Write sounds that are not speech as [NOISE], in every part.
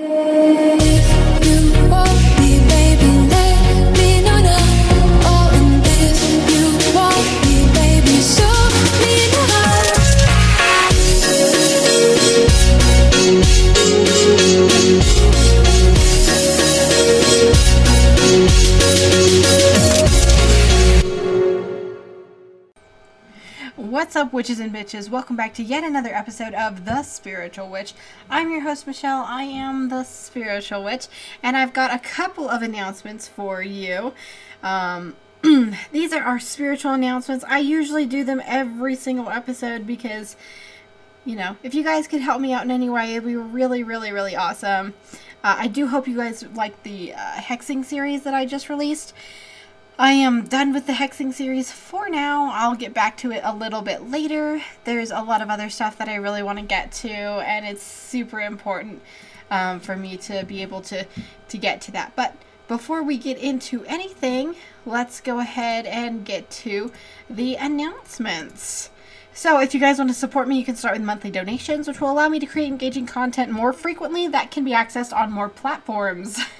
What's up, witches and bitches? Welcome back to yet another episode of The Spiritual Witch. I'm your host, Michelle. I am the Spiritual Witch, and I've got a couple of announcements for you. Um, [CLEARS THROAT] these are our spiritual announcements. I usually do them every single episode because, you know, if you guys could help me out in any way, it'd be really, really, really awesome. Uh, I do hope you guys like the uh, hexing series that I just released. I am done with the hexing series for now. I'll get back to it a little bit later. There's a lot of other stuff that I really want to get to, and it's super important um, for me to be able to, to get to that. But before we get into anything, let's go ahead and get to the announcements. So, if you guys want to support me, you can start with monthly donations, which will allow me to create engaging content more frequently that can be accessed on more platforms. [LAUGHS]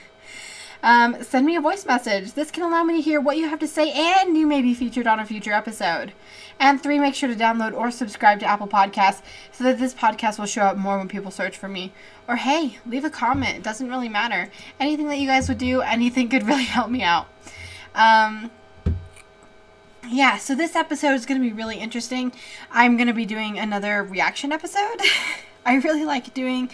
Um, send me a voice message. This can allow me to hear what you have to say and you may be featured on a future episode. And three, make sure to download or subscribe to Apple Podcasts so that this podcast will show up more when people search for me. Or hey, leave a comment. It doesn't really matter. Anything that you guys would do, anything could [LAUGHS] really help me out. Um, yeah, so this episode is going to be really interesting. I'm going to be doing another reaction episode. [LAUGHS] I really like doing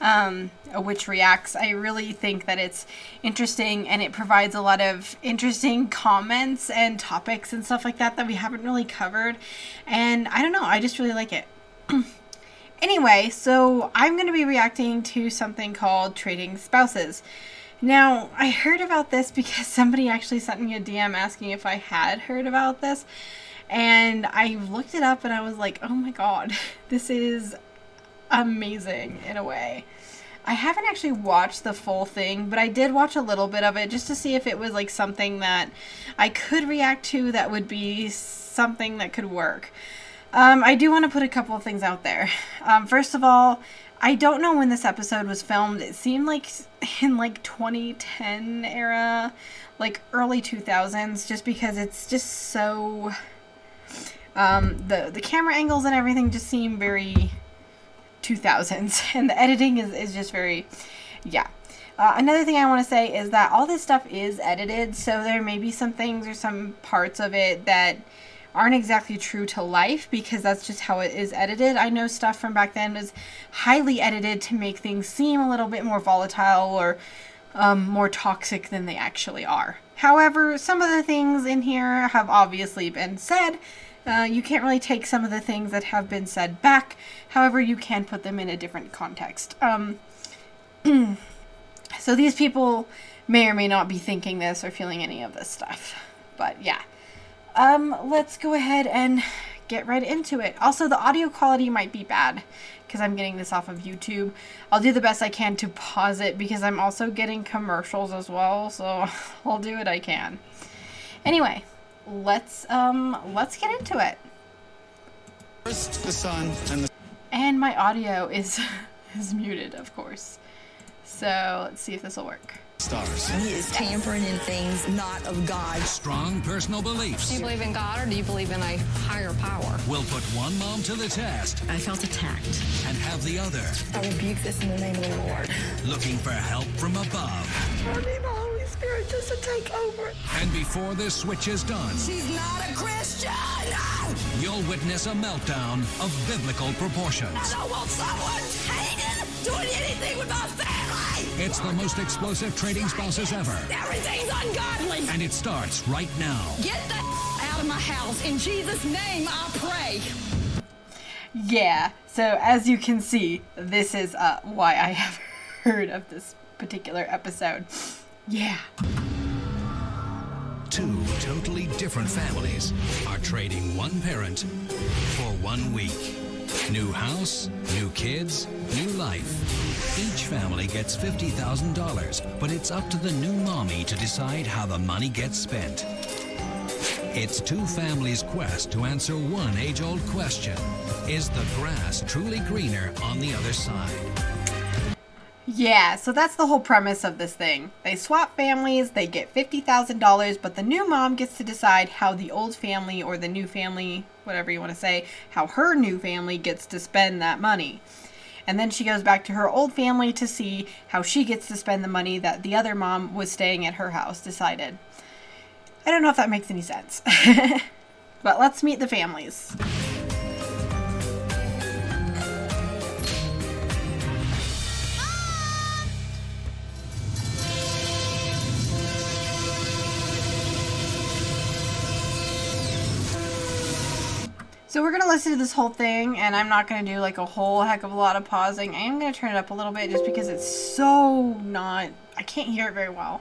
um, a witch reacts. I really think that it's interesting and it provides a lot of interesting comments and topics and stuff like that that we haven't really covered. And I don't know, I just really like it. [CLEARS THROAT] anyway, so I'm going to be reacting to something called Trading Spouses. Now, I heard about this because [LAUGHS] somebody actually sent me a DM asking if I had heard about this. And I looked it up and I was like, oh my god, [LAUGHS] this is amazing in a way. I haven't actually watched the full thing, but I did watch a little bit of it just to see if it was like something that I could react to that would be something that could work. Um, I do want to put a couple of things out there. Um, first of all, I don't know when this episode was filmed. It seemed like in like 2010 era, like early 2000s, just because it's just so. Um, the the camera angles and everything just seem very 2000s [LAUGHS] and the editing is, is just very yeah uh, another thing I want to say is that all this stuff is edited, so there may be some things or some parts of it that aren't exactly true to life because that's just how it is edited. I know stuff from back then was highly edited to make things seem a little bit more volatile or um, more toxic than they actually are. However, some of the things in here have obviously been said, uh, you can't really take some of the things that have been said back. However, you can put them in a different context. Um, [CLEARS THROAT] so these people may or may not be thinking this or feeling any of this stuff. But yeah. Um, let's go ahead and get right into it. Also, the audio quality might be bad because I'm getting this off of YouTube. I'll do the best I can to pause it because I'm also getting commercials as well, so [LAUGHS] I'll do what I can. Anyway, let's um let's get into it. First, the sun and the And my audio is [LAUGHS] is muted, of course. So let's see if this will work. stars. He is tampering in things not of God. Strong personal beliefs. Do you believe in God or do you believe in a higher power? We'll put one mom to the test I felt attacked. and have the other I rebuke this in the name of the Lord. looking for help from above. I need the Holy Spirit just to take over. And before this switch is done, She's not a Christian! you'll witness a meltdown of biblical proportions. I don't want someone hating, doing anything with my family! It's the most explosive trading spouses ever. Everything's ungodly! And it starts right now. Get the out of my house. In Jesus' name, I pray. Yeah. So as you can see, this is uh, why I have [LAUGHS] heard of this particular episode. Yeah. Two totally different families are trading one parent for one week. New house, new kids, new life. Each family gets $50,000, but it's up to the new mommy to decide how the money gets spent. It's two families' quest to answer one age old question Is the grass truly greener on the other side? Yeah, so that's the whole premise of this thing. They swap families, they get $50,000, but the new mom gets to decide how the old family or the new family, whatever you want to say, how her new family gets to spend that money. And then she goes back to her old family to see how she gets to spend the money that the other mom was staying at her house decided. I don't know if that makes any sense. [LAUGHS] but let's meet the families. So we're gonna listen to this whole thing, and I'm not gonna do like a whole heck of a lot of pausing. I am gonna turn it up a little bit just because it's so not. I can't hear it very well.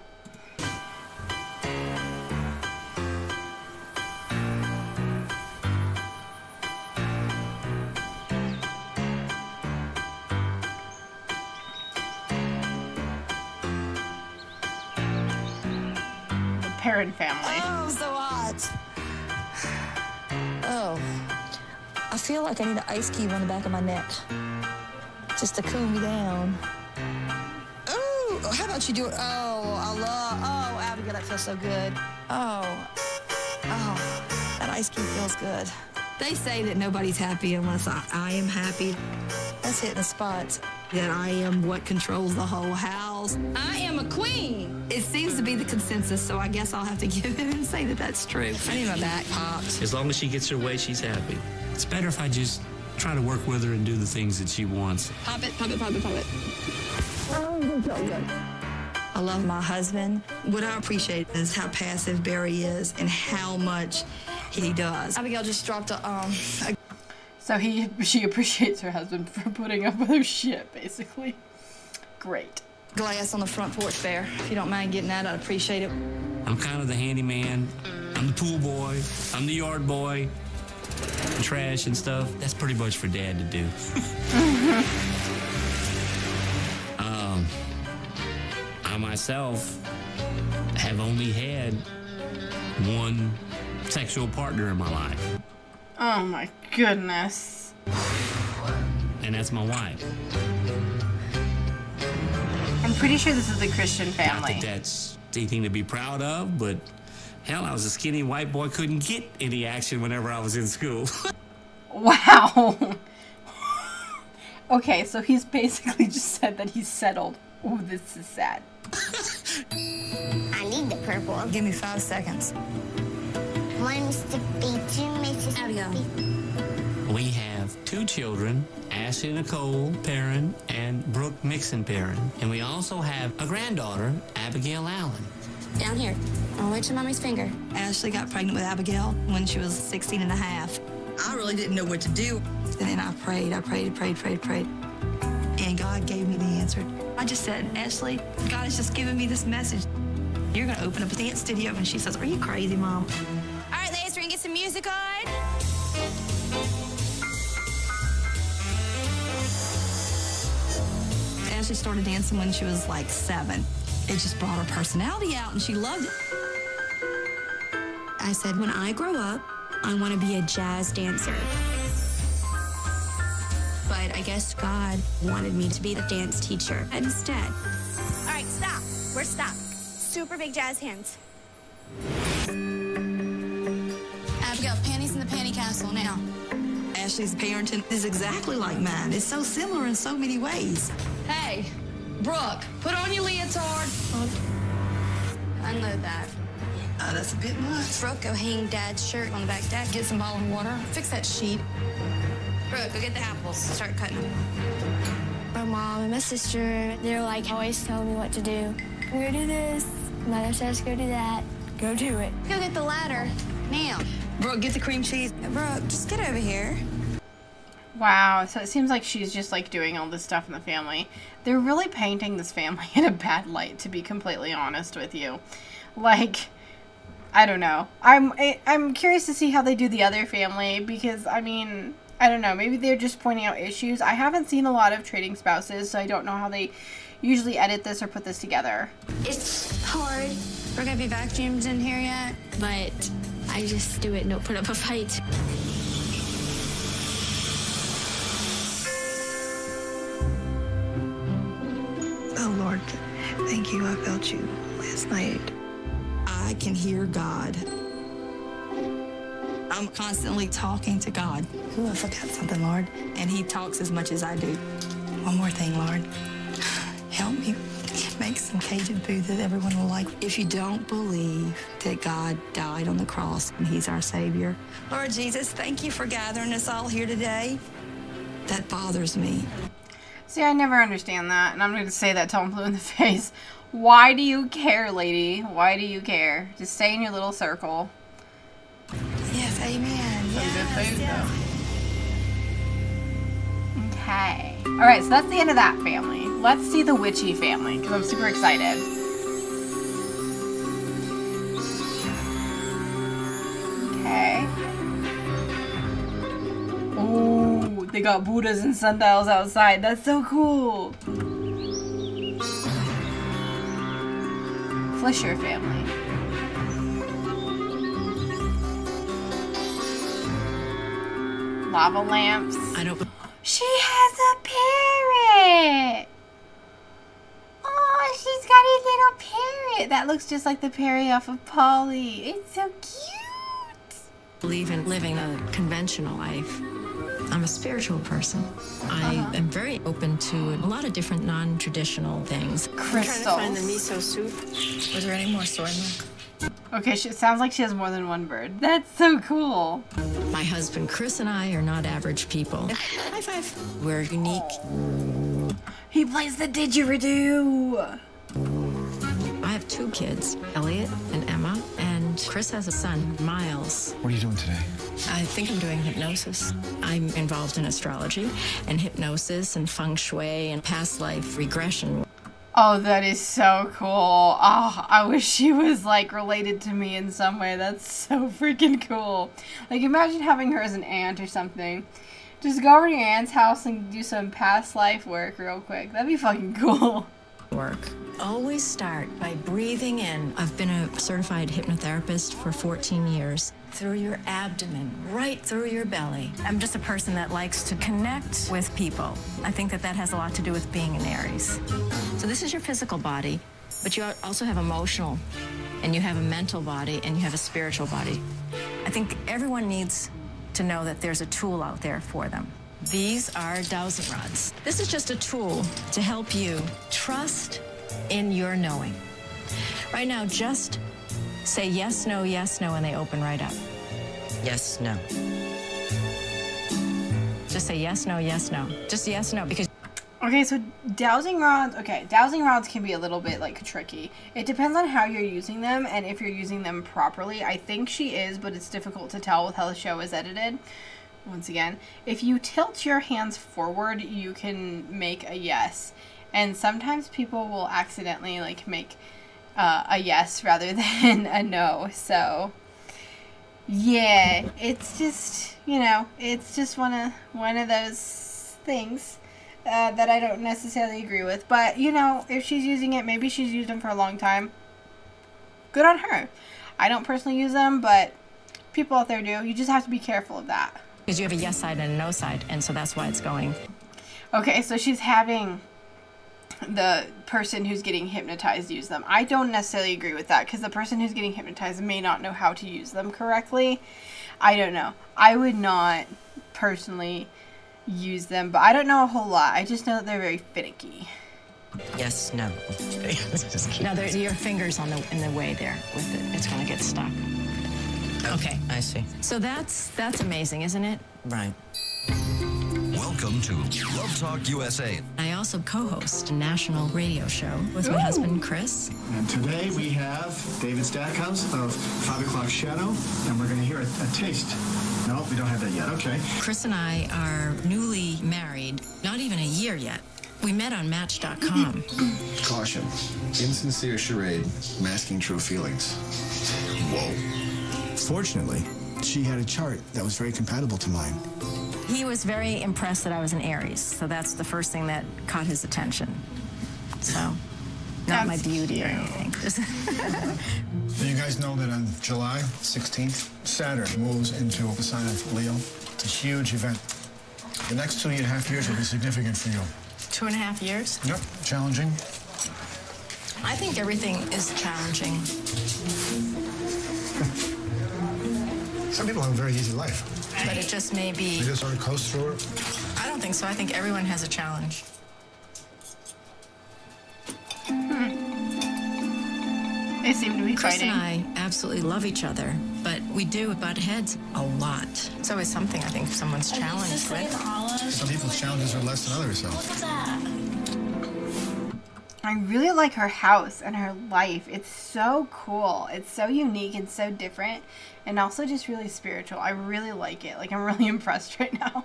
The family. Oh, so hot. Oh. I feel like I need an ice cube on the back of my neck. Just to cool me down. Ooh, how about you do it? Oh, I love, oh, Abigail, that feels so good. Oh, oh, that ice cube feels good. They say that nobody's happy unless I, I am happy, That's hitting the spot. that I am what controls the whole house. I am a queen. It seems to be the consensus, so I guess I'll have to [LAUGHS] give it and say that that's true. I need my back popped. As long as she gets her way, she's happy. It's better if I just try to work with her and do the things that she wants. Pop it, pop it, pop it, pop it. I love my husband. What I appreciate is how passive Barry is and how much he does. Abigail just dropped a, um, a So he [LAUGHS] she appreciates her husband for putting up with her shit, basically. Great. Glass on the front porch there. If you don't mind getting that, I'd appreciate it. I'm kind of the handyman. I'm the pool boy. I'm the yard boy. Trash and stuff. That's pretty much for dad to do. [LAUGHS] um, I myself have only had one sexual partner in my life, Oh my goodness. and that's my wife. I'm pretty sure this is a Christian family. Not that that's anything to be proud of, but hell, I was a skinny white boy, couldn't get any action whenever I was in school. [LAUGHS] Wow. [LAUGHS] okay, so he's basically just said that he's settled. Oh, this is sad. I need the purple. Give me five seconds. One Mr. B, two Mrs. Abigail. We have two children, Ashley Nicole Perrin and Brooke Mixon Perrin. And we also have a granddaughter, Abigail Allen. Down here. All the way to mommy's finger. Ashley got pregnant with Abigail when she was 16 and a half. I really didn't know what to do. And then I prayed, I prayed, prayed, prayed, prayed. And God gave me the answer. I just said, Ashley, God has just given me this message. You're going to open up a dance studio. And she says, Are you crazy, Mom? All right, ladies, we're gonna get some music on. Ashley started dancing when she was like seven. It just brought her personality out and she loved it. I said, when I grow up, I want to be a jazz dancer. But I guess God wanted me to be the dance teacher instead. All right, stop. We're stopped. Super big jazz hands. Abigail, panties in the panty castle now. Ashley's parenting is exactly like mine. It's so similar in so many ways. Hey, Brooke, put on your leotard. Unload that. Uh, that's a bit much. Brooke, go hang Dad's shirt on the back deck. Get some bottled water. Fix that sheet. Brooke, go get the apples. Start cutting them. My mom and my sister, they're like always telling me what to do. Go do this. Mother says go do that. Go do it. Go get the ladder. Now. Brooke, get the cream cheese. Brooke, just get over here. Wow, so it seems like she's just like doing all this stuff in the family. They're really painting this family [LAUGHS] in a bad light, to be completely honest with you. Like, I don't know. I'm I, I'm curious to see how they do the other family because I mean, I don't know. Maybe they're just pointing out issues. I haven't seen a lot of trading spouses, so I don't know how they usually edit this or put this together. It's hard. We're gonna be vacuumed in here yet? But I just do it and don't put up a fight. Oh, Lord, thank you. I felt you last night. I can hear God. I'm constantly talking to God. Ooh, I forgot something, Lord. And He talks as much as I do. One more thing, Lord. Help me make some Cajun food that everyone will like. If you don't believe that God died on the cross and He's our Savior, Lord Jesus, thank you for gathering us all here today. That bothers me. See, I never understand that, and I'm going to say that till I'm blue in the [LAUGHS] face. Why do you care, lady? Why do you care? Just stay in your little circle. Yes, amen. Some good Yes, food, yes. Okay. Alright, so that's the end of that family. Let's see the witchy family, because I'm super excited. They got Buddhas and sundials outside. That's so cool. Flisher family. Lava lamps. I don't. She has a parrot. Oh, she's got a little parrot. That looks just like the parrot off of Paulie. It's so cute. believe in living a conventional life. I'm a spiritual person. I Uh-huh. am very open to a lot of different non-traditional things. Crystals. Find the miso soup. Was there any more soy milk? Okay, she, it sounds like she has more than one bird. That's so cool. My husband Chris and I are not average people. High five. We're unique. He plays the didgeridoo. I have two kids, Elliot and Emma, and Chris has a son, Miles. What are you doing today? I think I'm doing hypnosis. I'm involved in astrology and hypnosis and feng shui and past life regression. Oh, that is so cool. Oh, I wish she was like related to me in some way. That's so freaking cool. Like, imagine having her as an aunt or something. Just go over to your aunt's house and do some past life work real quick. That'd be fucking cool. [LAUGHS] work. Always start by breathing in. I've been a certified hypnotherapist for 14 years. Through your abdomen, right through your belly. I'm just a person that likes to connect with people. I think that that has a lot to do with being an Aries. So this is your physical body, but you also have emotional, and you have a mental body, and you have a spiritual body. I think everyone needs to know that there's a tool out there for them. These are dowsing rods. This is just a tool to help you trust in your knowing. Right now, just say yes, no, yes, no, and they open right up. Yes, no. Just say yes, no, yes, no. Just yes, no, because Okay, so dowsing rods. Okay, dowsing rods can be a little bit like tricky. It depends on how you're using them and if you're using them properly. I think she is, but it's difficult to tell with how the show is edited. Once again, if you tilt your hands forward, you can make a yes. And sometimes people will accidentally like make uh, a yes rather [LAUGHS] than a no. So yeah, it's just you know, it's just one of one of those things uh, that I don't necessarily agree with. But you know, if she's using it, maybe she's used them for a long time. Good on her. I don't personally use them, but people out there do. You just have to be careful of that. Because you have a yes side and a no side, and so that's why it's going. Okay, so she's having the person who's getting hypnotized use them. I don't necessarily agree with that because the person who's getting hypnotized may not know how to use them correctly. I don't know. I would not personally use them, but I don't know a whole lot. I just know that they're very finicky. Yes, no. [LAUGHS] Just keep Now, there, your fingers on the in the way there with it. It's going to get stuck. Okay. I see. So that's that's amazing, isn't it? Right. Welcome to Love Talk USA. I also co-host a national radio show with my husband Chris. And today we have David Stackhouse of Five O'Clock Shadow, and we're going to hear a, a taste. No, we don't have that yet. Okay. Chris and I are newly married, not even a year yet. We met on Match.com. Caution. Insincere charade masking true feelings. Whoa. Fortunately, she had a chart that was very compatible to mine. He was very impressed that I was an Aries, so that's the first thing that caught his attention. So, not my That's beauty or anything. [LAUGHS] Just So you guys know that on July 16th, Saturn moves into the sign of Leo. It's a huge event. The next two and a half years will be significant for you. two and a half years. Yep, challenging. I think everything is challenging. Some people have a very easy life. But it just may be. They just aren't coast through it. I don't think so. I think everyone has a challenge. Hmm. They seem to be Chris fighting. and I absolutely love each other, but we do butt heads a lot. It's always something I think someone's challenged with. Some people's challenges are less than others, though. I really like her house and her life. It's so cool. It's so unique and so different and also just really spiritual. I really like it. Like I'm [LAUGHS] really impressed right now.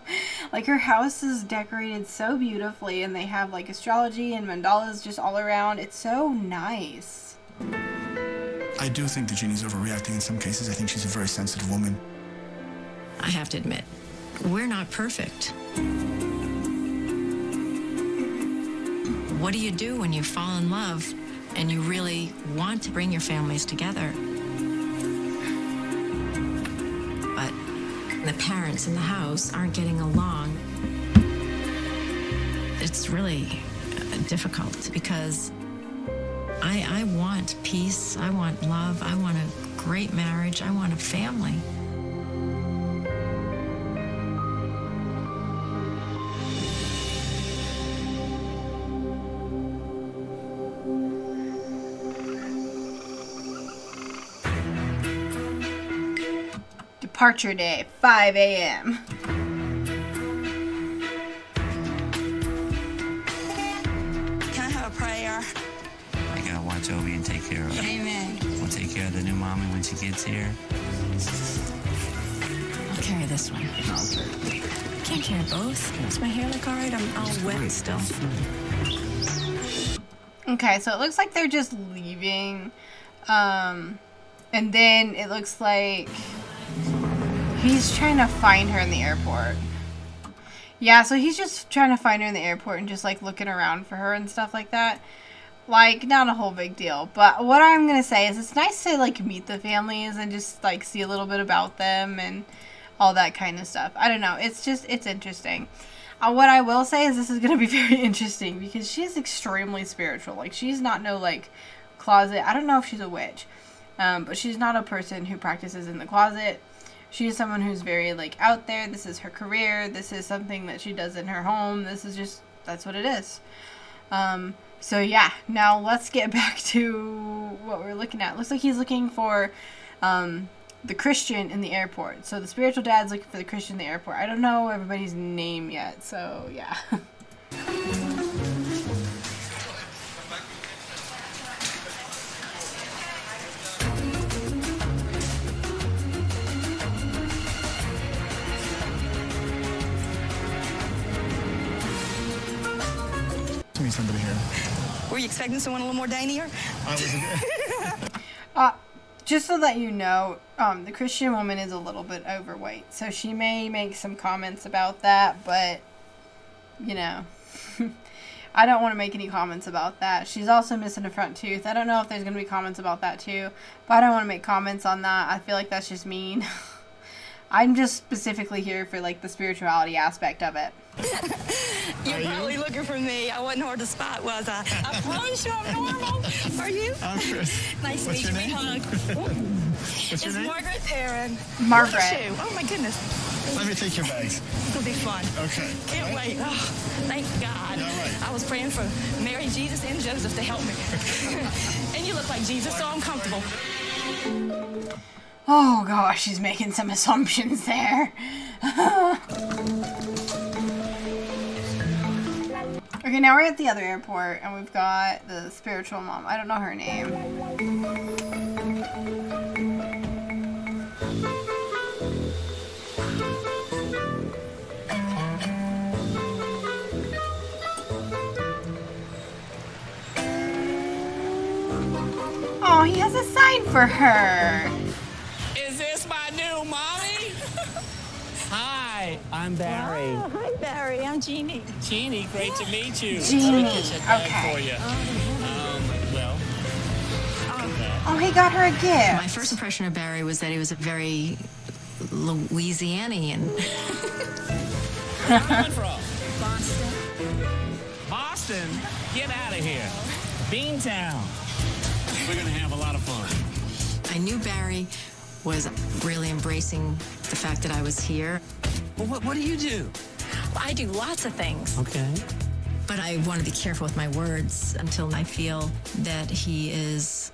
Like her house is decorated so beautifully and they have like astrology and mandalas just all around. It's so nice. I do think that Jeannie's overreacting in some cases. I think she's a very sensitive woman. I have to admit, we're not perfect. What do you do when you fall in love and you really want to bring your families together? But the parents in the house aren't getting along. It's really uh, difficult because I, I want peace, I want love, I want a great marriage, I want a family. Departure day, 5 a.m. Can I have a prayer? I gotta watch Obi and take care of her. Amen. We'll take care of the new mommy when she gets here. I'll carry this one. Can't carry both. Does my hair look alright? I'm all wet still. Okay, so it looks like they're just leaving. Um, and then it looks like he's trying to find her in the airport. Yeah, so he's just trying to find her in the airport and just like looking around for her and stuff like that. Like, not a whole big deal. But what I'm to say is it's nice to like meet the families and just like see a little bit about them and all that kind of stuff. I don't know. It's just, it's interesting. Uh, what I will say is this is to be [LAUGHS] very interesting because she's extremely spiritual. Like, she's not no like closet. I don't know if she's a witch, um, but she's not a person who practices in the closet. She's someone who's very like out there. This is her career. This is something that she does in her home. This is just that's what it is. Um, so yeah, now let's get [LAUGHS] back to what we're looking at. Looks like he's looking for um, the Christian in the airport. So the spiritual dad's looking for the Christian in the airport. I don't know everybody's name yet. So yeah. [LAUGHS] Somebody here. Were you expecting someone a little more daintier? I was. [LAUGHS] Uh, just so that you know, um, the Christian woman is a little bit overweight, so she may make some comments about that, but you know, [LAUGHS] I don't want to make any comments about that. She's also missing a front tooth. I don't know if there's going to be comments about that too, but I don't want to make comments on that. I feel like that's just mean. [LAUGHS] I'm just specifically here for like the spirituality aspect of it. [LAUGHS] You're probably looking for me. I wasn't hard to spot, was I? I [LAUGHS] promise you I'm normal. Are you? I'm Chris. Nice What's to meet you. name? Big hug. [LAUGHS] What's it's your name? Margaret Perrin. Margaret. You. Oh my goodness. Let me take your bags. This will be fun. Okay. Can't wait. Oh, thank God. Yeah, right. I was praying for Mary, Jesus, and Joseph to help me. and you look like Jesus, so I'm comfortable. Oh gosh, she's making some assumptions there. Okay, now we're at the other airport and we've got the spiritual mom. I don't know her name. Oh, he has a sign for her. Is this my new mommy? Hi, I'm Barry. Oh, hi, Barry. I'm Jeannie. Jeannie, great to meet you. Jeannie, Let me get your okay. for you. Um, well, Oh, he got her a gift. My first impression of Barry was that he was a very Louisianian. where you coming [LAUGHS] from? Boston. Boston? Get out of here. Beantown. We're going to have a lot of fun. I knew Barry was really embracing the fact that I was here. Well, what, what do you do? I do lots of things. Okay. But I want to be careful with my words until I feel that he is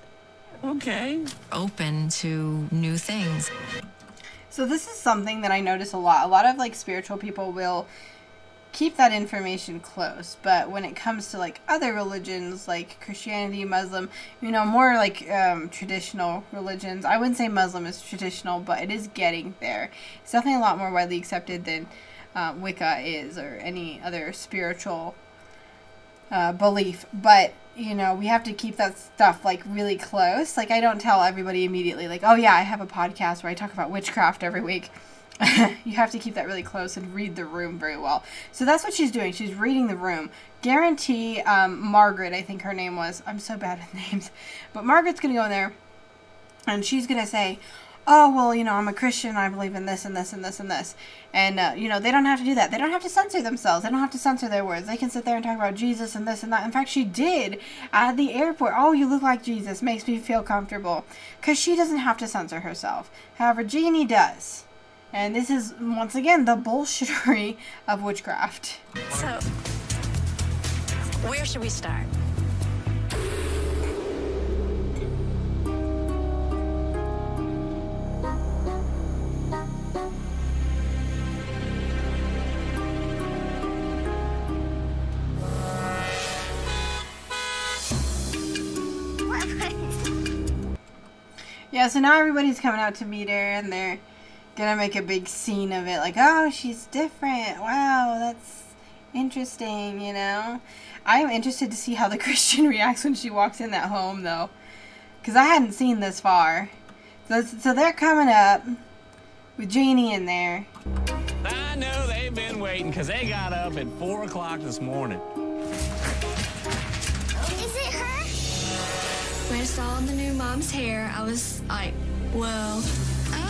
okay open to new things. So this is something that I notice a lot. A lot of like spiritual people will keep that information close, but when it comes to like other religions like Christianity, Muslim, you know, more like um, traditional religions. I wouldn't say Muslim is traditional, but it is getting there. It's definitely a lot more widely accepted than uh, Wicca is or any other spiritual uh, belief. But you know, we have to keep that stuff like really close. Like I don't tell everybody immediately like, "Oh yeah, I have a podcast where I talk about witchcraft every week." [LAUGHS] you have to keep that really close and read the room very well. So that's what she's doing. She's reading the room. Guarantee um, Margaret, I think her name was. I'm so bad with [LAUGHS] names. But Margaret's going to go in there and she's going to say, oh, well, you know, I'm a Christian. I believe in this and this and this and this. And, uh, you know, they don't have to do that. They don't have to censor themselves. They don't have to censor their words. They can sit there and talk about Jesus and this and that. In fact, she did at the airport. Oh, you look like Jesus. Makes me feel comfortable. Because she doesn't have to censor herself. However, Jeannie does. And this is, once again, the bullshittery of witchcraft. So, where should we start? Yeah, so now everybody's coming out to meet her and they're gonna make a big scene of it like oh she's different wow that's interesting you know i'm interested to see how the [LAUGHS] christian reacts when she walks in that home though because i hadn't seen this far so, so they're coming up with janie in there I know they've been waiting because they got up at 4 o'clock this morning. Is it her? When I saw the new mom's hair, I was like, whoa.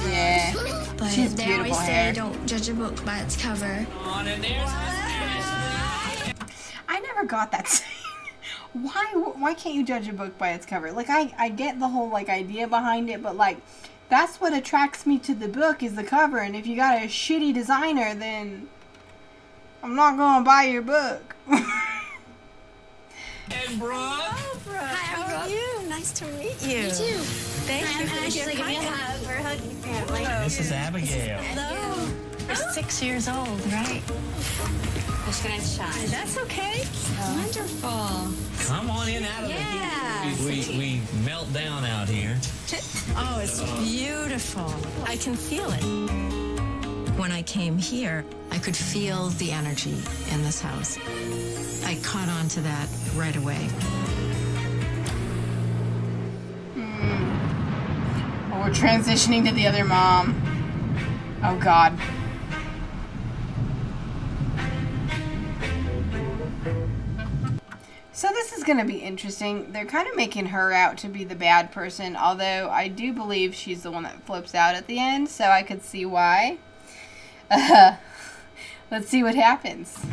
Yeah. But she's they beautiful always hair. say don't judge a book by its cover. On i never got that [LAUGHS] saying. Why why can't you judge a book by its cover? Like i i get the whole like idea behind it but like that's what attracts me to the book is the cover and if you got a shitty designer then i'm not gonna buy your book [LAUGHS] And Brooke. Hi, how are you? Nice to meet you. You too. Thank I'm you for actually your giving you a hug. We're hugging apparently. This is Abigail. Hello. You're six years old, right? Just gonna shine. That's okay. Wonderful. Come on in out of Yeah. the heat. We, we melt down out here. Oh, it's beautiful. I can feel it. When I came here, I could feel the energy in this house. I caught on to that right away. Oh, we're transitioning to the other mom. Oh God. So this is going to be interesting. They're kind of making her out to be the bad person, although I do believe she's the one that flips out at the end, so I could see why. Uh, [LAUGHS] let's see what happens.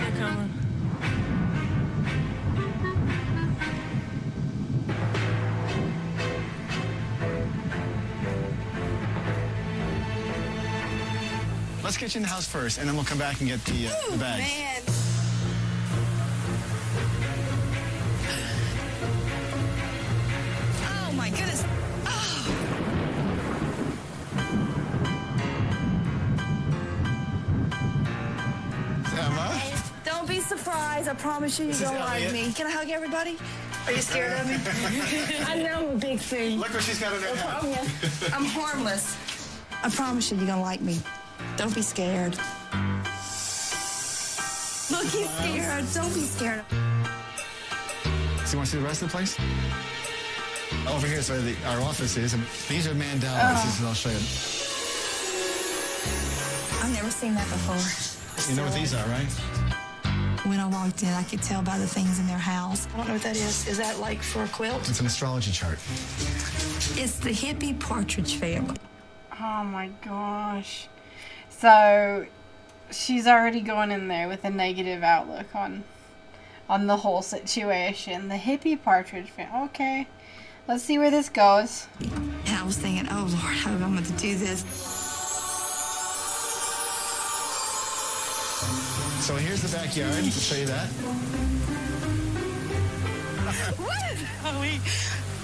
Let's get you in the house first, and then we'll come back and get the, uh, the bags. Oh my goodness. Emma? Don't be surprised. I promise you, you're This is gonna like me. Can I hug everybody? Are you scared of me? [LAUGHS] I know I'm a big thing. Look what she's got in her hand. I'm harmless. I promise you, you're gonna like me. Don't be scared. Look, he's scared. Don't be scared. So you want to see the rest of the place? Over here is where the, our office is, and these are mandalas. Oh. This is, I'll show you. I've never seen that before. You know what these are, right? When I walked in, I could tell by the things in their house. I don't know what that is. Is that like for a quilt? It's an astrology chart. It's the hippie partridge family. Oh my gosh. So she's already going in there with a negative outlook on on the whole situation. The hippie partridge fan. Okay. Let's see where this goes. And I was thinking, oh Lord, how am I going to do this? So here's the backyard. I'll show you that. what? Oh, we,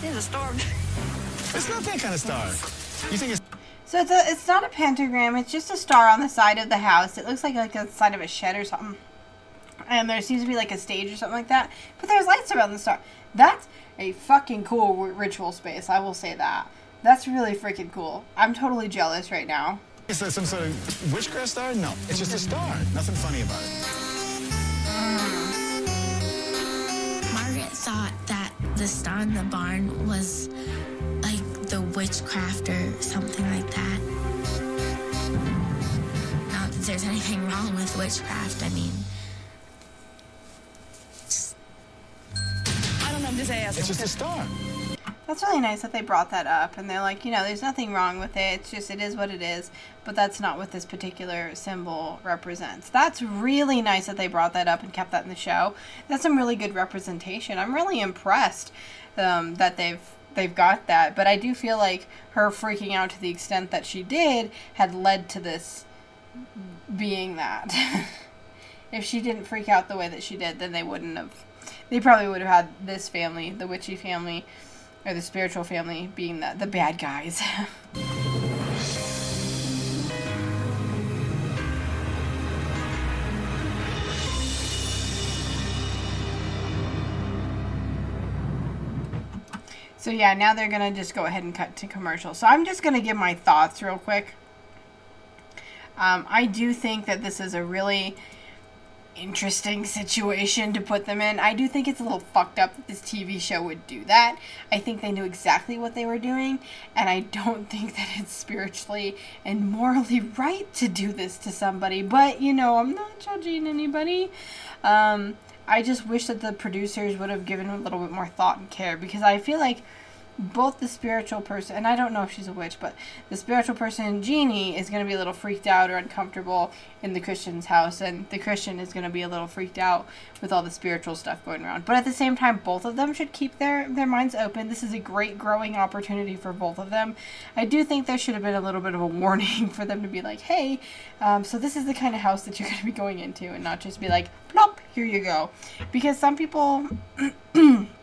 there's a storm. It's not that kind of storm. You think it's So it's a, it's not a pentagram. It's just a star on the side of the house. It looks like like the side of a shed or something. And there seems to be like a stage or something like that. But there's lights around the star. That's a fucking cool r- ritual space. I will say that. That's really freaking cool. I'm totally jealous right now. Is that some sort of witchcraft star? No, it's just a star. Nothing funny about it. Mm. Margaret thought that the star in the barn was like the witchcraft or something there's anything wrong with witchcraft. I mean, I don't know, I'm just asking. It's just a star. That's really nice that they brought that up. And they're like, you know, there's nothing wrong with it. It's just, it is what it is. But that's not what this particular symbol represents. That's really nice that they brought that up and kept that in the show. That's some really good representation. I'm really impressed um, that they've they've got that. But I do feel like her freaking out to the extent that she did had led to this being that. [LAUGHS] if she didn't freak out the way that she did, then they wouldn't have. They probably would have had this family, the witchy family, or the spiritual family, being the, the bad guys. [LAUGHS] So yeah, now they're gonna just go ahead and cut to commercial. So I'm just gonna give my thoughts real quick. Um, I do think that this is a really interesting situation to put them in. I do think it's a little fucked up that this TV show would do that. I think they knew exactly what they were doing, and I don't [LAUGHS] think that it's spiritually and morally right to do this to somebody. But, you know, I'm not judging anybody. Um, I just wish that the producers would have given a little bit more thought and care because I feel like both the spiritual person and I don't know if she's a witch, but the spiritual person Jeannie is going to be a little freaked out or uncomfortable in the Christian's house, and the Christian is going to be a little freaked out with all the spiritual stuff going around. But at the same time, both of them should keep their their minds open. This is a great growing opportunity for both of them. I do think there should have been a little bit of a [LAUGHS] warning for them to be like, hey, um, so this is the kind of house that you're going to be going into, and not just be like, plop, here you go, because some people. [CLEARS THROAT]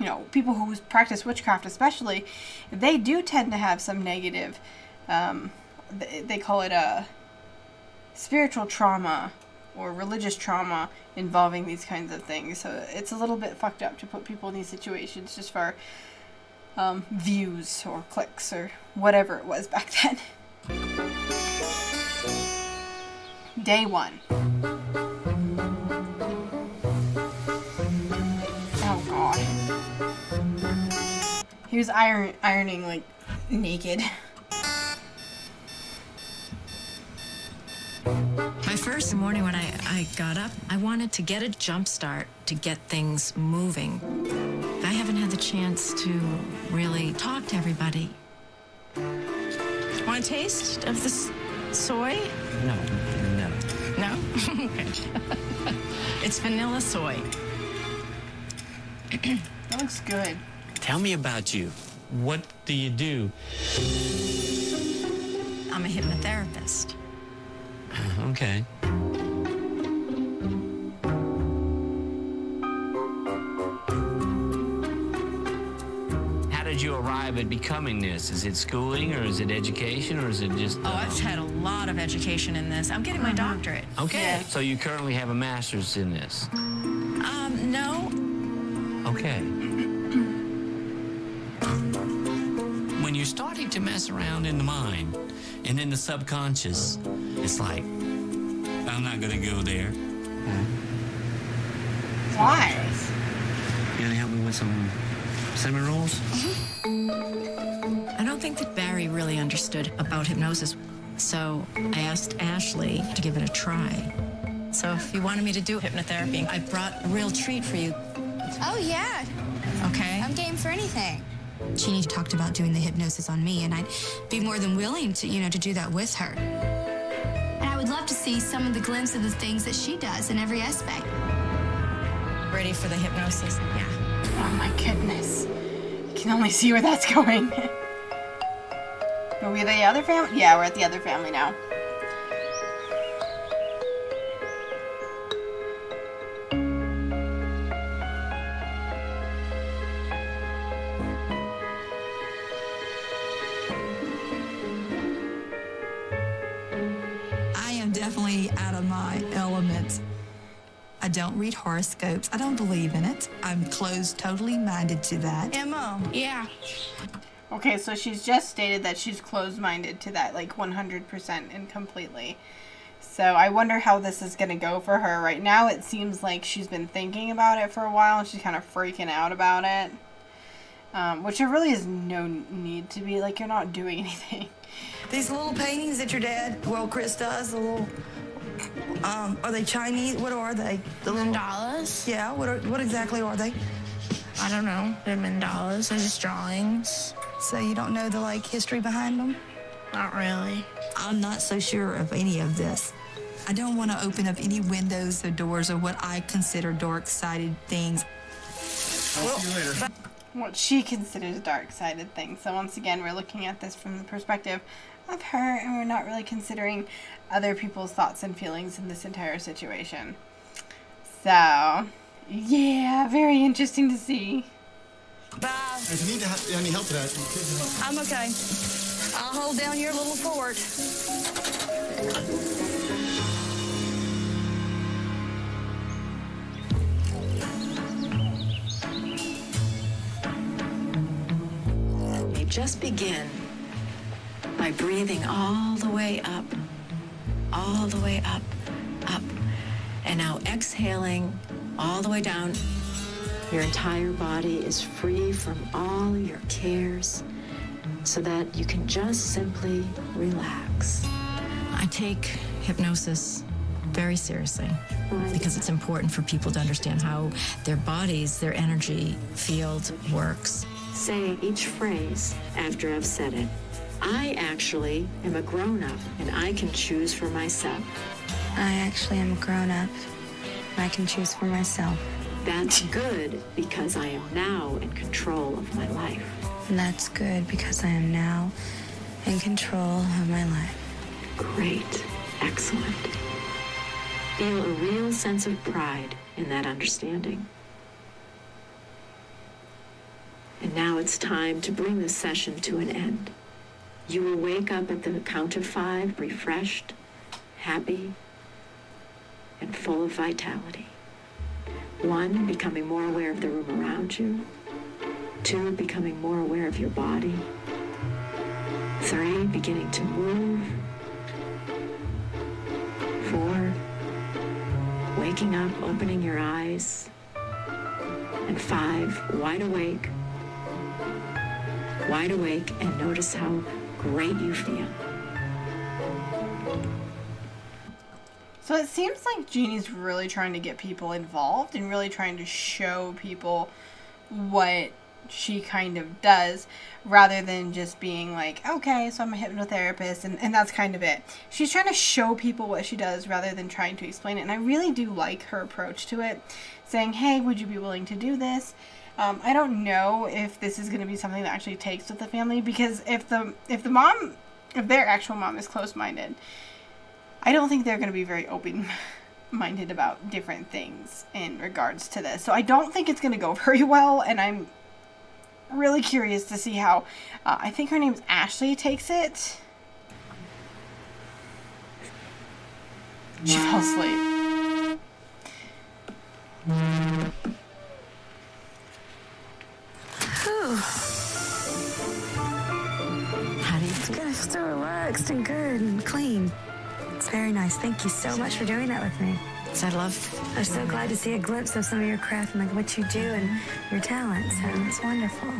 you know, people who practice witchcraft, especially, they do tend to have some negative, um, they, call it a spiritual trauma or religious trauma involving these kinds of things. So it's a little bit fucked up to put people in these situations just for um, views or clicks or whatever it was [LAUGHS] back then. Day one. He was iron ironing like naked. My first morning when I, I got up, I wanted to get a jump start to get things moving. I haven't had the chance to really talk to everybody. Want a taste of this soy? No, no. No? [LAUGHS] it's vanilla soy. That looks good. Tell me about you. What do you do? I'm a hypnotherapist. Uh, okay. How did you arrive at becoming this? Is it schooling or is it education or is it just. Oh, I've had a lot of education in this. I'm getting my uh-huh. doctorate. Okay. So you currently have a master's in this. Mess around in the mind and in the subconscious, it's like, I'm not gonna go there. Why? You gonna help me with some cinnamon rolls? I don't think that Barry really understood about hypnosis. So I asked Ashley to give it a try. So if you wanted me to do hypnotherapy, I brought a real treat for you. Oh, yeah. Okay. I'm game for anything. Jeannie talked about doing the hypnosis on me, and I'd be more than willing to, you know, to do that with her. And I would love to see some of the glimpse of the things that she does in every aspect. Ready for the hypnosis? Yeah. Oh my goodness. You can only see where that's [LAUGHS] going. Are we the other family? Yeah, we're at the other family now. Definitely out of my element. I don't read horoscopes. I don't believe in it. I'm closed, totally minded to that. Emma. Yeah. Okay, so she's just stated that she's closed minded to that, like 100% and completely. So I wonder how this is going to go for her. Right now, it seems like she's been thinking about it for a while and she's kind of freaking out about it. Um, which there really is no need to be. Like, you're not doing [LAUGHS] anything. These little paintings that your dad, well, Chris does, the little, um, are they Chinese? What are they? The little Mandalas? Yeah, what are, what exactly are they? I don't know. They're mandalas. They're just drawings. So you don't know the like history behind them? Not really. I'm not so sure of any of this. I don't want to open up any windows or doors or what I consider dark-sided things. I'll see you later. What she considers dark sided things. So, once again, we're looking at this from the perspective of her and we're not really considering other people's thoughts and feelings in this entire situation. So, yeah, very interesting to see. Bye. If you need to ha- any help with that, help. I'm okay. I'll hold down your little fort. You just begin by breathing all the way up, all the way up, up. And now exhaling all the way down. Your entire body is free from all your cares so that you can just simply relax. I take hypnosis very seriously because it's important for people to understand how their bodies, their energy field works. Say each phrase after I've said it. I actually am a grown up and I can choose for myself. I actually am a grown up. I can choose for myself. That's good because I am now in control of my life. And that's good because I am now in control of my life. Great. Excellent. Feel a real sense of pride in that understanding. And now it's time to bring this session to an end. You will wake up at the count of five, refreshed, happy, and full of vitality. One, becoming more aware of the room around you. Two, becoming more aware of your body. Three, beginning to move. Four, waking up, opening your eyes. And five, wide awake. Wide awake and notice how great you feel. So it seems like Jeannie's really trying to get people involved and really trying to show people what she kind of does rather than just being like, okay, so I'm a hypnotherapist and, and that's kind of it. She's trying to show people what she does rather than trying to explain it. And I really do like her approach to it, saying, hey, would you be willing to do this? Um, I don't know if this is going to be something that actually takes with the family because if the if the mom, if their actual mom is close minded, I don't think they're going to be very open minded about different things in regards to this. So I don't think it's going to go [LAUGHS] very well, and I'm really curious to see how. Uh, I think her name's Ashley takes it. She fell asleep. How do you It's good. I so relaxed and good and clean. It's very nice. Thank you so much for doing that with me. So I love. I'm so glad to see a glimpse of some of your craft and like what you do and your talents. So it's wonderful.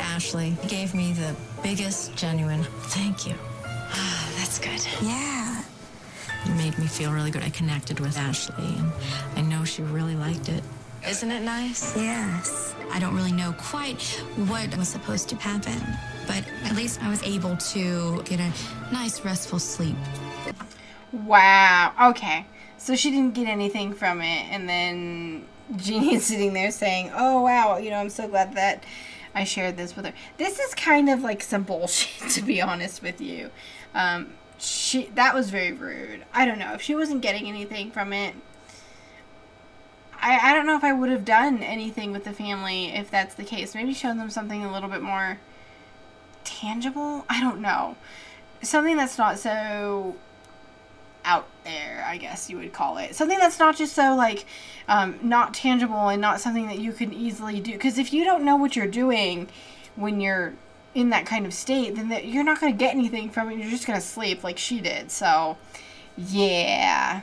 Ashley gave me the biggest, genuine thank you. Ah, that's good. Yeah. It made me feel really good. I connected with Ashley, and I know she really liked it. Isn't it nice? Yes. I don't really know quite what was supposed to happen, but at least I was able to get a nice, restful sleep. Wow. Okay. So she didn't get anything from it, and then Jeannie's sitting there saying, "Oh wow, you know, I'm so glad that I shared this with her. This is kind of like some [LAUGHS] bullshit, to be honest with you. Um, she that was very rude. I don't know if she wasn't getting anything from it. I I don't know if I would have done anything with the family if that's the case. Maybe show them something a little bit more tangible. I don't know. Something that's not so out there, I guess you would call it. Something that's not just so like um, not tangible and not something that you can easily do. Because if you don't know what you're doing when you're in that kind of state, then you're not going to get anything from it. You're just going to sleep like she did. So, yeah.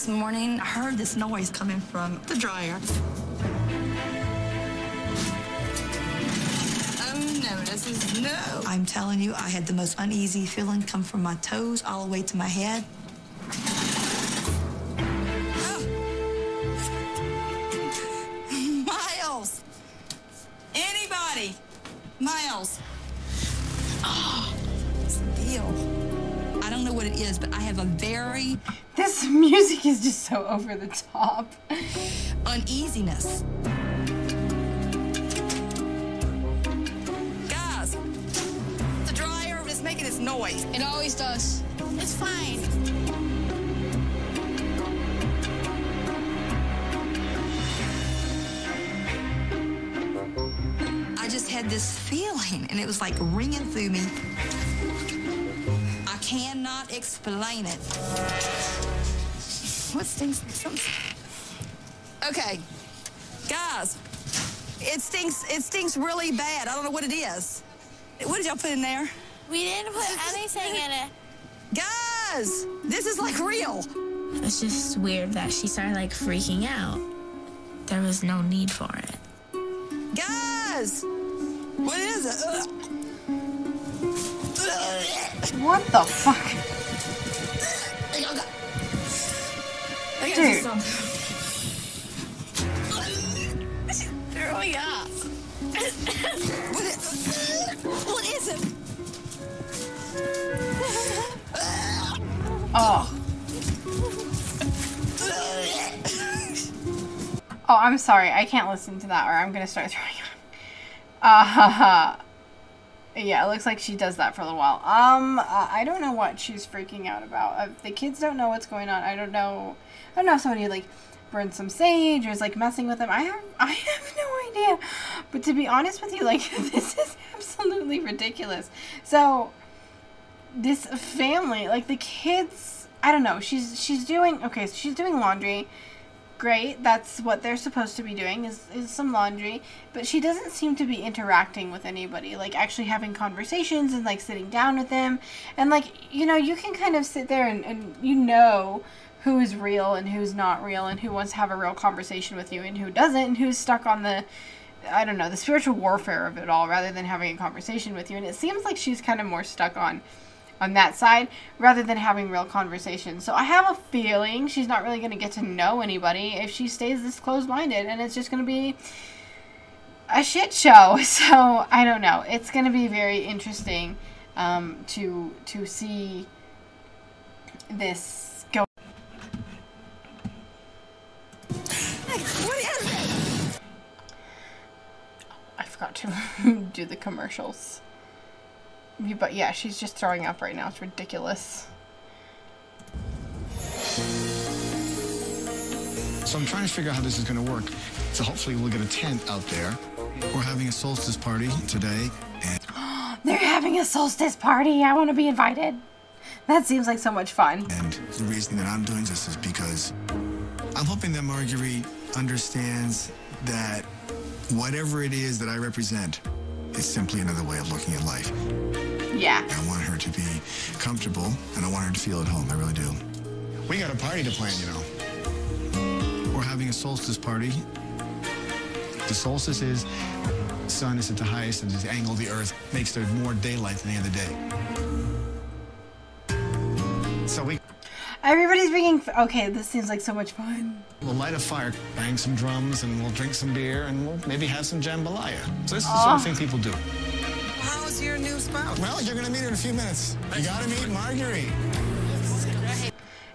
This morning, I heard this noise coming from the dryer. Oh no, this is no. I'm telling you, I had the most uneasy feeling come from my toes all the way to my head. Oh. Miles! Anybody? Miles! Oh, it's it is, but I have a very This [LAUGHS] music is just so over the top. uneasiness. Guys, the dryer is making this noise. It always does. It's fine. I just had this feeling, and it was like ringing through me. I cannot explain it. What stinks? Something. Okay, guys, it stinks. It stinks really bad. I don't know what it is. What did y'all put in there? We didn't put [LAUGHS] anything in it. Guys, this is like real. It's just weird that she started like freaking out. There was no need for it. Guys, what is it? Ugh. What the fuck? I gotta do Dude. something. [LAUGHS] Throwing [LAUGHS] up. What is, what is it? Oh. Oh, I'm sorry. I can't listen to that or I'm going to start throwing up. [LAUGHS] Uh, yeah, it looks like she does that for a little while. Um, uh, I don't know what she's freaking out about. Uh, the kids don't know what's going on. I don't know. I don't know if somebody like burned some sage or is like messing with them. I have [LAUGHS] I have no idea. But to be honest with you, like [LAUGHS] this is absolutely ridiculous. So this family, like the kids, I don't know. She's she's doing okay. So she's doing laundry. Great, that's what they're supposed to be doing is is some laundry. But she doesn't seem to be interacting with anybody, like actually having conversations and like sitting down with them. And like you know, you can kind of sit there and, and you know who is real and who's not real and who wants to have a real conversation with you and who doesn't and who's stuck on the I don't know, the spiritual warfare of it all rather than having a conversation with you. And it seems like she's kind of more stuck on on that side rather than having real conversations. So I have a feeling she's not really going to get to know anybody if she stays this closed-minded and it's just going to be a shit show. [LAUGHS] So I don't know. It's going to be very interesting um, to to see this go. What is it? I forgot to [LAUGHS] do the commercials. But yeah, she's just throwing up right now. It's ridiculous. So I'm trying to figure out how this is going to work. So hopefully we'll get a tent out there. We're having a solstice party today, and [GASPS] They're having a solstice party. I want to be invited. That seems like so much fun. and the reason that I'm doing this is because I'm hoping that Marguerite understands that whatever it is that I represent, is simply another way of looking at life. Yeah. I want her to be comfortable, and I want her to feel at home. I really do. We got a party to plan, you know. We're having a solstice party. The solstice is the sun is at the highest, and the angle of the earth makes there more daylight than the other day. So we Everybody's bringing. Okay, this seems like so much fun. We'll light a fire, bang some drums, and we'll drink some beer, and we'll maybe have some jambalaya. So this is the sort of oh. thing people do. How's your new spouse? Well, you're gonna meet her in a few minutes. You gotta meet Marguerite.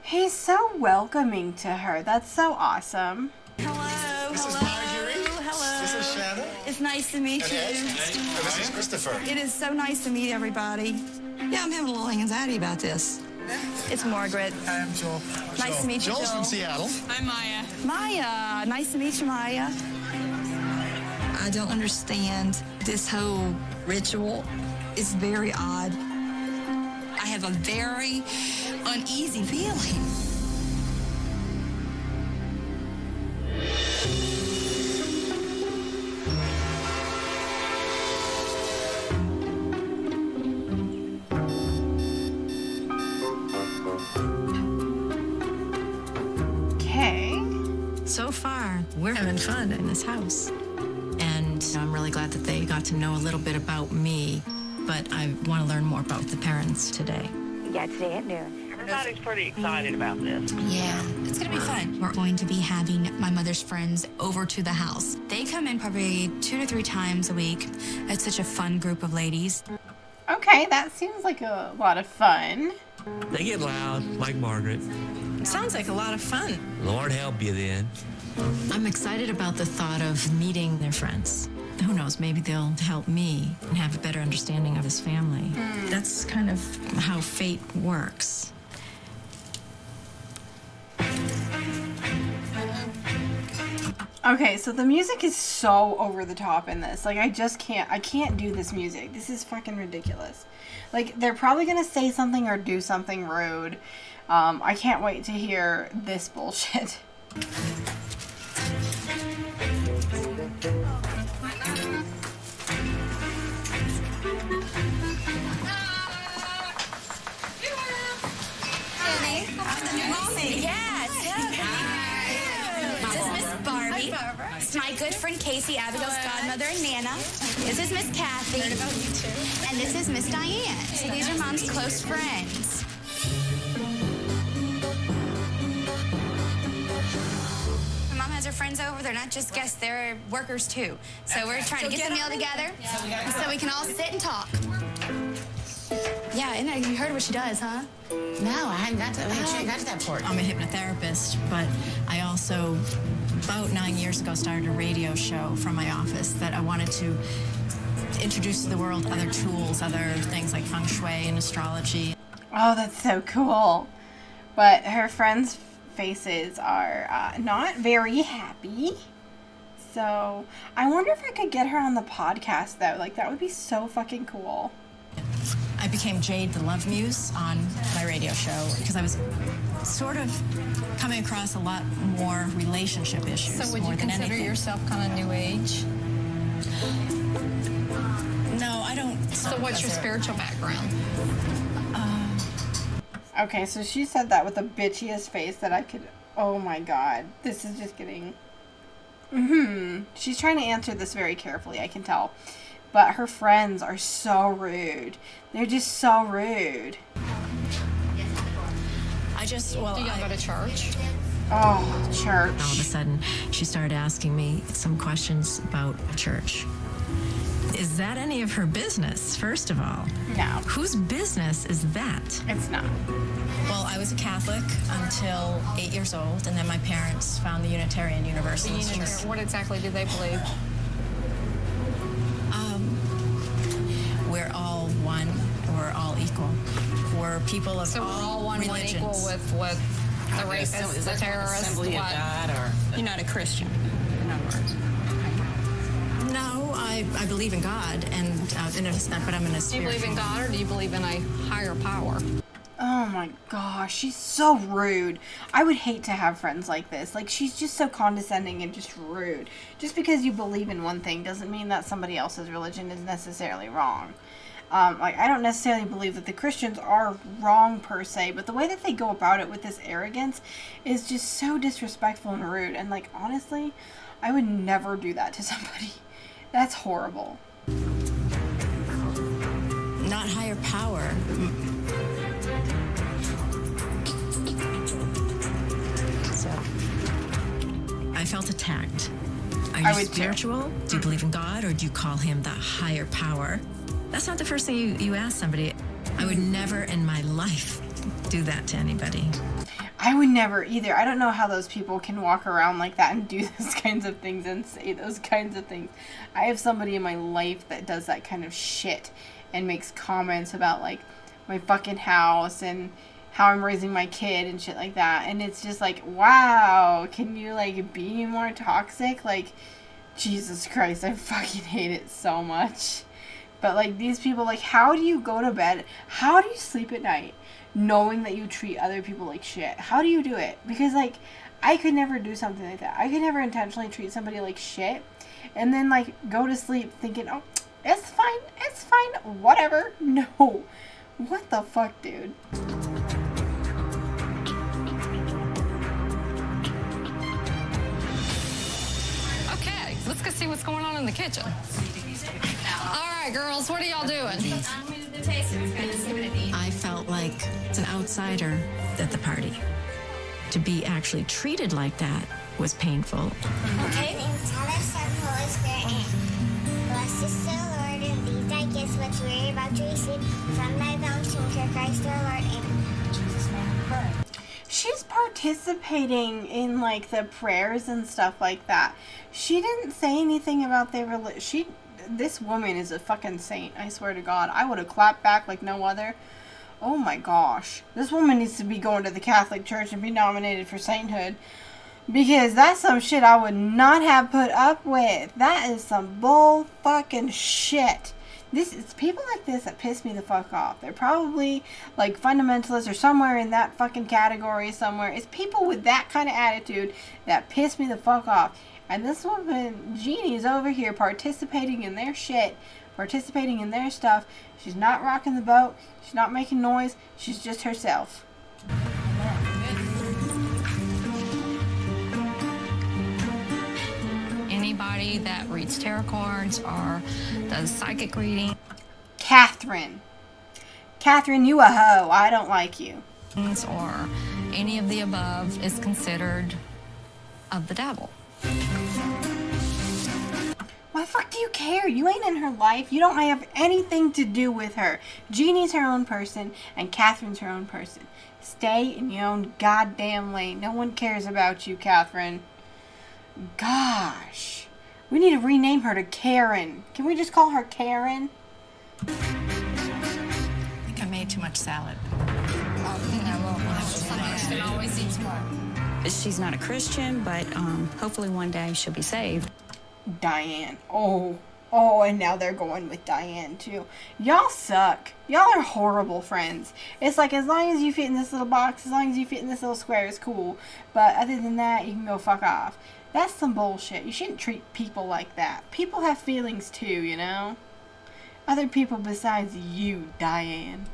He's so welcoming to her. That's so awesome. Hello. This is hello. Marguerite. Hello. This is Shannon. It's nice to meet And you. Ed. And this is Christopher. It is so nice to meet everybody. Yeah, I'm having a little anxiety about this. It's Margaret. Hi, I'm Joel. Nice Joel. to meet you, Joel's Joel. from Seattle. I'm Maya. Maya. Nice to meet you, Maya. I don't understand this whole ritual. It's very odd. I have a very uneasy feeling. Okay. So far, we're having fun in this house. And I'm really glad that they got to know a little bit about me, but I want to learn more about the parents today. Yeah, today at noon. Everybody's pretty excited about this. Yeah, it's gonna be fun. We're going to be having my mother's friends over to the house. They come in probably two to three times a week. It's such a fun group of ladies. Okay, that seems like a lot of fun. They get loud, like Margaret. Sounds like a lot of fun. Lord help you then. I'm excited about the thought of meeting their friends. Who knows, maybe they'll help me and have a better understanding of this family. That's kind of how fate works. Okay, so the music is so over the top in this. Like I just can't I can't do this music. This is fucking ridiculous. Like they're probably gonna say something or do something rude. Um, I can't wait to hear this bullshit. [LAUGHS] Yes. This is Miss Barbie. It's my good friend Casey, Abigail's godmother and Nana. This is Miss Kathy. And this is Miss Diane. So these are mom's close friends. Has her friends over. They're not just guests, they're workers too. So we're trying to get the meal together so we can all sit and talk. Yeah, and you heard what she does, huh? No, I hadn't got to, we hadn't uh, got to that part. I'm a hypnotherapist, but I also, about nine years ago, started a radio show from my office that I wanted to introduce to the world other tools, other things like feng shui and astrology. Oh, that's so cool. But her friends' faces are uh, not very happy. So I wonder if I could get her on the podcast though. Like that would be so fucking cool. I became Jade the Love Muse on my radio show because I was sort of coming across a lot more relationship issues. So would more you than consider anything. yourself kind of new age? No, I don't. So what's your spiritual background? Okay, so she said that with the bitchiest face that I could. Oh my god, this is just getting. Hmm. She's trying to answer this very carefully. I can tell, but her friends are so rude. They're just so rude. I just well, Do you I go to church? Oh, church. All of a sudden, she started asking me some questions about church. Is that any of her business, first of all? No. Whose business is that? It's not. Well, I was a Catholic until eight years old, and then my parents found the Unitarian The Universalist Unitarian- Church. What exactly do they believe? Um, we're all one. We're all equal. We're people of So we're all all one, one equal with with the rapists, the terrorists, what? You're not a Christian, in other words. No, I, I believe in God, and uh, in a, but I'm in a Do you believe in God or do you believe in a higher power? Oh my gosh, she's so rude. I would hate to have friends like this. Like, she's just so condescending and just rude. Just because you believe in one thing doesn't mean that somebody else's religion is necessarily wrong. Um, like, I don't necessarily believe that the Christians are wrong per se, but the way that they go about it with this arrogance is just so disrespectful and rude. And, like, honestly, I would never do that to [LAUGHS] somebody. That's horrible. Not higher power. So I felt attacked. Are you I would spiritual? Too. Do you mm. believe in God or do you call him the higher power? That's not the first thing you, you ask somebody. I would never in my life do that to anybody. I would never either. I don't know how those people can walk around like that and do [LAUGHS] those kinds of things and say those kinds of things. I have somebody in my life that does that kind of shit and makes comments about like my fucking house and how I'm raising my kid and shit like that. And it's just like, wow, can you like be more toxic? Like, Jesus Christ, I fucking hate it so much. But like these people, like, how do you go to bed? How do you sleep at night knowing that you treat other people like shit? How do you do it? Because like, I could never do something like that. I could never intentionally treat somebody like shit and then like go to sleep thinking, oh, it's fine, it's fine, whatever. [LAUGHS] No. What the fuck, dude? Okay, let's go see what's going on in the kitchen. All right, girls, what are y'all doing? I felt like an outsider at the party. To be actually treated like that was painful. Okay. Father, Son, Holy Spirit, and blessed Lord, and these thy gifts which we are about to receive from thy bounty Christ our Lord. Amen. She's participating in like the prayers and stuff like that. She didn't say anything about their religion. She, this woman is a fucking saint. I swear to God, I would have clapped back like no other. Oh my gosh, this woman needs to be going to the Catholic Church and be nominated for sainthood. Because that's some shit I would not have put up with. That is some bull fucking shit. This is people like this that piss me the fuck off. They're probably like fundamentalists or somewhere in that fucking category somewhere. It's people with that kind of attitude that piss me the fuck off. And this woman, Jeannie's over here participating in their shit, participating in their stuff. She's not rocking the boat. She's not making noise. She's just herself. Anybody that reads tarot cards or does psychic reading Catherine. Catherine, you a hoe. I don't like you. or any of the above is considered of the devil. Why the fuck do you care? You ain't in her life. You don't have anything to do with her. Jeannie's her own person, and Catherine's her own person. Stay in your own goddamn lane. No one cares about you, Catherine. Gosh. We need to rename her to Karen. Can we just call her Karen? I think I made too much salad. can always eat more. She's not a Christian, but um, hopefully one day she'll be saved. Diane. Oh. Oh, and now they're going with Diane too. Y'all suck. Y'all are horrible friends. It's like as long as you fit in this little box, as long as you fit in this little square, it's cool. But other than that, you can go fuck off. That's some bullshit. You shouldn't treat people like that. People have feelings too, you know? Other people besides you, Diane.